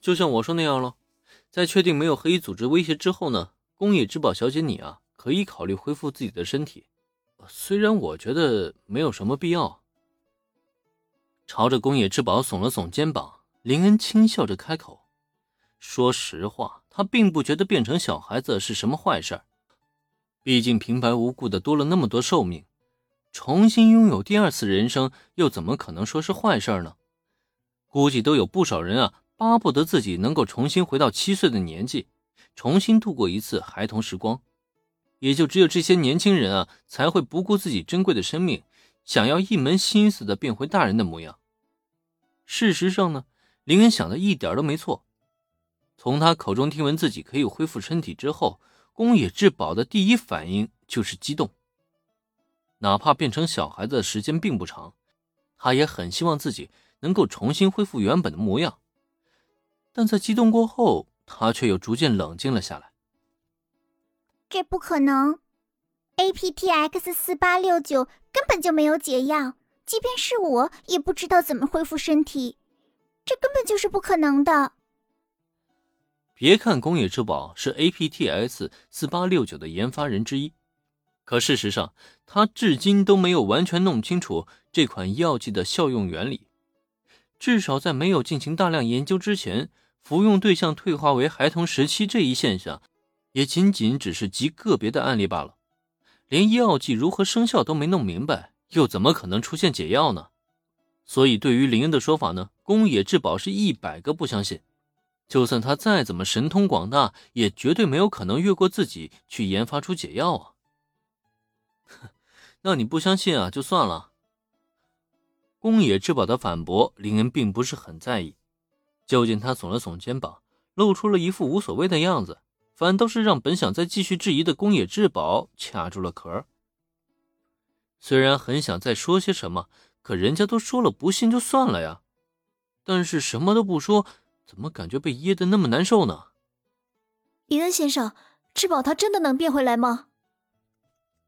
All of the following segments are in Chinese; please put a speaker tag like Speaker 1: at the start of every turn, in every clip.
Speaker 1: 就像我说那样了，在确定没有黑衣组织威胁之后呢，宫野之宝小姐你啊，可以考虑恢复自己的身体。虽然我觉得没有什么必要。朝着宫野之宝耸了耸肩膀，林恩轻笑着开口：“说实话，他并不觉得变成小孩子是什么坏事毕竟平白无故的多了那么多寿命，重新拥有第二次人生，又怎么可能说是坏事呢？估计都有不少人啊，巴不得自己能够重新回到七岁的年纪，重新度过一次孩童时光。也就只有这些年轻人啊，才会不顾自己珍贵的生命，想要一门心思的变回大人的模样。”事实上呢，林恩想的一点都没错。从他口中听闻自己可以恢复身体之后，宫野志保的第一反应就是激动。哪怕变成小孩子的时间并不长，他也很希望自己能够重新恢复原本的模样。但在激动过后，他却又逐渐冷静了下来。
Speaker 2: 这不可能，APTX 四八六九根本就没有解药。即便是我也不知道怎么恢复身体，这根本就是不可能的。
Speaker 1: 别看工业之宝是 APTX 四八六九的研发人之一，可事实上他至今都没有完全弄清楚这款药剂的效用原理。至少在没有进行大量研究之前，服用对象退化为孩童时期这一现象，也仅仅只是极个别的案例罢了。连药剂如何生效都没弄明白。又怎么可能出现解药呢？所以，对于林恩的说法呢，宫野志保是一百个不相信。就算他再怎么神通广大，也绝对没有可能越过自己去研发出解药啊！那你不相信啊，就算了。宫野志保的反驳，林恩并不是很在意。就见他耸了耸肩膀，露出了一副无所谓的样子，反倒是让本想再继续质疑的宫野志保卡住了壳。虽然很想再说些什么，可人家都说了不信就算了呀。但是什么都不说，怎么感觉被噎得那么难受呢？
Speaker 3: 林恩先生，志保他真的能变回来吗？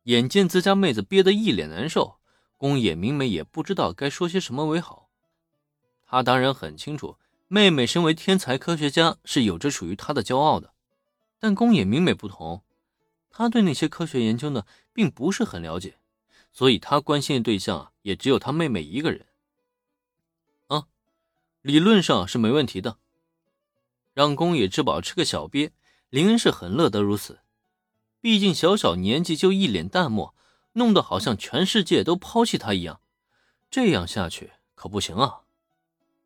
Speaker 1: 眼见自家妹子憋得一脸难受，宫野明美也不知道该说些什么为好。他当然很清楚，妹妹身为天才科学家是有着属于她的骄傲的，但宫野明美不同，她对那些科学研究呢，并不是很了解。所以，他关心的对象啊，也只有他妹妹一个人。啊，理论上是没问题的。让宫野之宝吃个小鳖，林恩是很乐得如此。毕竟小小年纪就一脸淡漠，弄得好像全世界都抛弃他一样。这样下去可不行啊！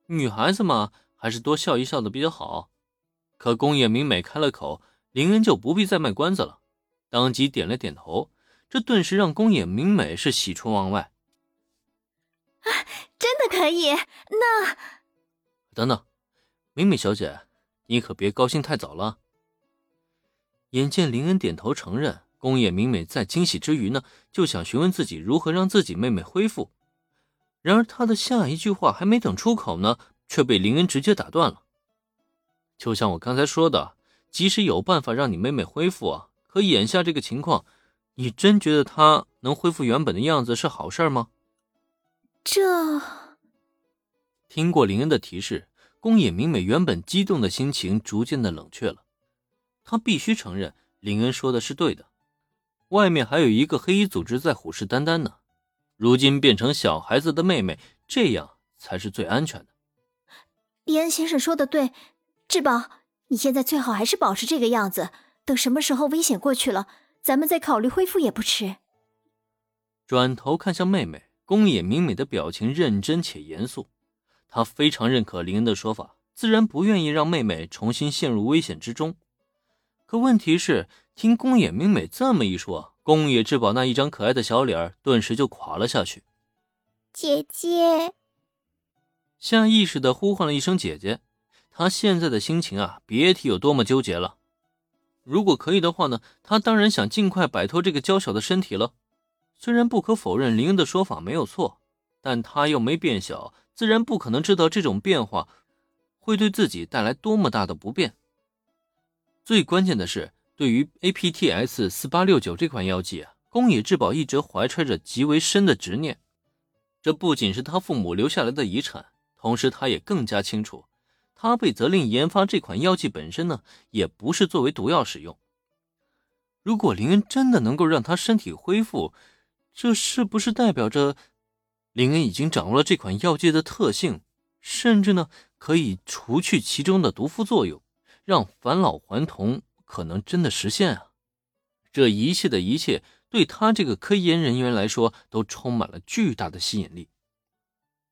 Speaker 1: 女孩子嘛，还是多笑一笑的比较好。可宫野明美开了口，林恩就不必再卖关子了，当即点了点头。这顿时让宫野明美是喜出望外。
Speaker 3: 啊，真的可以？那……
Speaker 1: 等等，明美小姐，你可别高兴太早了。眼见林恩点头承认，宫野明美在惊喜之余呢，就想询问自己如何让自己妹妹恢复。然而她的下一句话还没等出口呢，却被林恩直接打断了。就像我刚才说的，即使有办法让你妹妹恢复啊，可眼下这个情况。你真觉得她能恢复原本的样子是好事吗？
Speaker 3: 这……
Speaker 1: 听过林恩的提示，宫野明美原本激动的心情逐渐的冷却了。她必须承认，林恩说的是对的。外面还有一个黑衣组织在虎视眈眈呢。如今变成小孩子的妹妹，这样才是最安全的。
Speaker 3: 林恩先生说的对，志宝，你现在最好还是保持这个样子，等什么时候危险过去了。咱们再考虑恢复也不迟。
Speaker 1: 转头看向妹妹，宫野明美的表情认真且严肃。她非常认可林恩的说法，自然不愿意让妹妹重新陷入危险之中。可问题是，听宫野明美这么一说，宫野志保那一张可爱的小脸顿时就垮了下去。
Speaker 2: 姐姐，
Speaker 1: 下意识的呼唤了一声“姐姐”，她现在的心情啊，别提有多么纠结了。如果可以的话呢，他当然想尽快摆脱这个娇小的身体了。虽然不可否认林恩的说法没有错，但他又没变小，自然不可能知道这种变化会对自己带来多么大的不便。最关键的是，对于 APTS 四八六九这款药剂啊，宫野志保一直怀揣着极为深的执念。这不仅是他父母留下来的遗产，同时他也更加清楚，他被责令研发这款药剂本身呢，也不是作为毒药使用。如果林恩真的能够让他身体恢复，这是不是代表着林恩已经掌握了这款药剂的特性，甚至呢可以除去其中的毒副作用，让返老还童可能真的实现啊？这一切的一切，对他这个科研人员来说都充满了巨大的吸引力。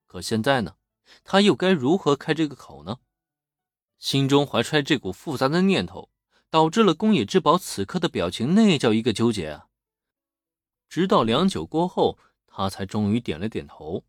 Speaker 1: 可现在呢，他又该如何开这个口呢？心中怀揣这股复杂的念头，导致了宫野之宝此刻的表情那叫一个纠结啊！直到良久过后，他才终于点了点头。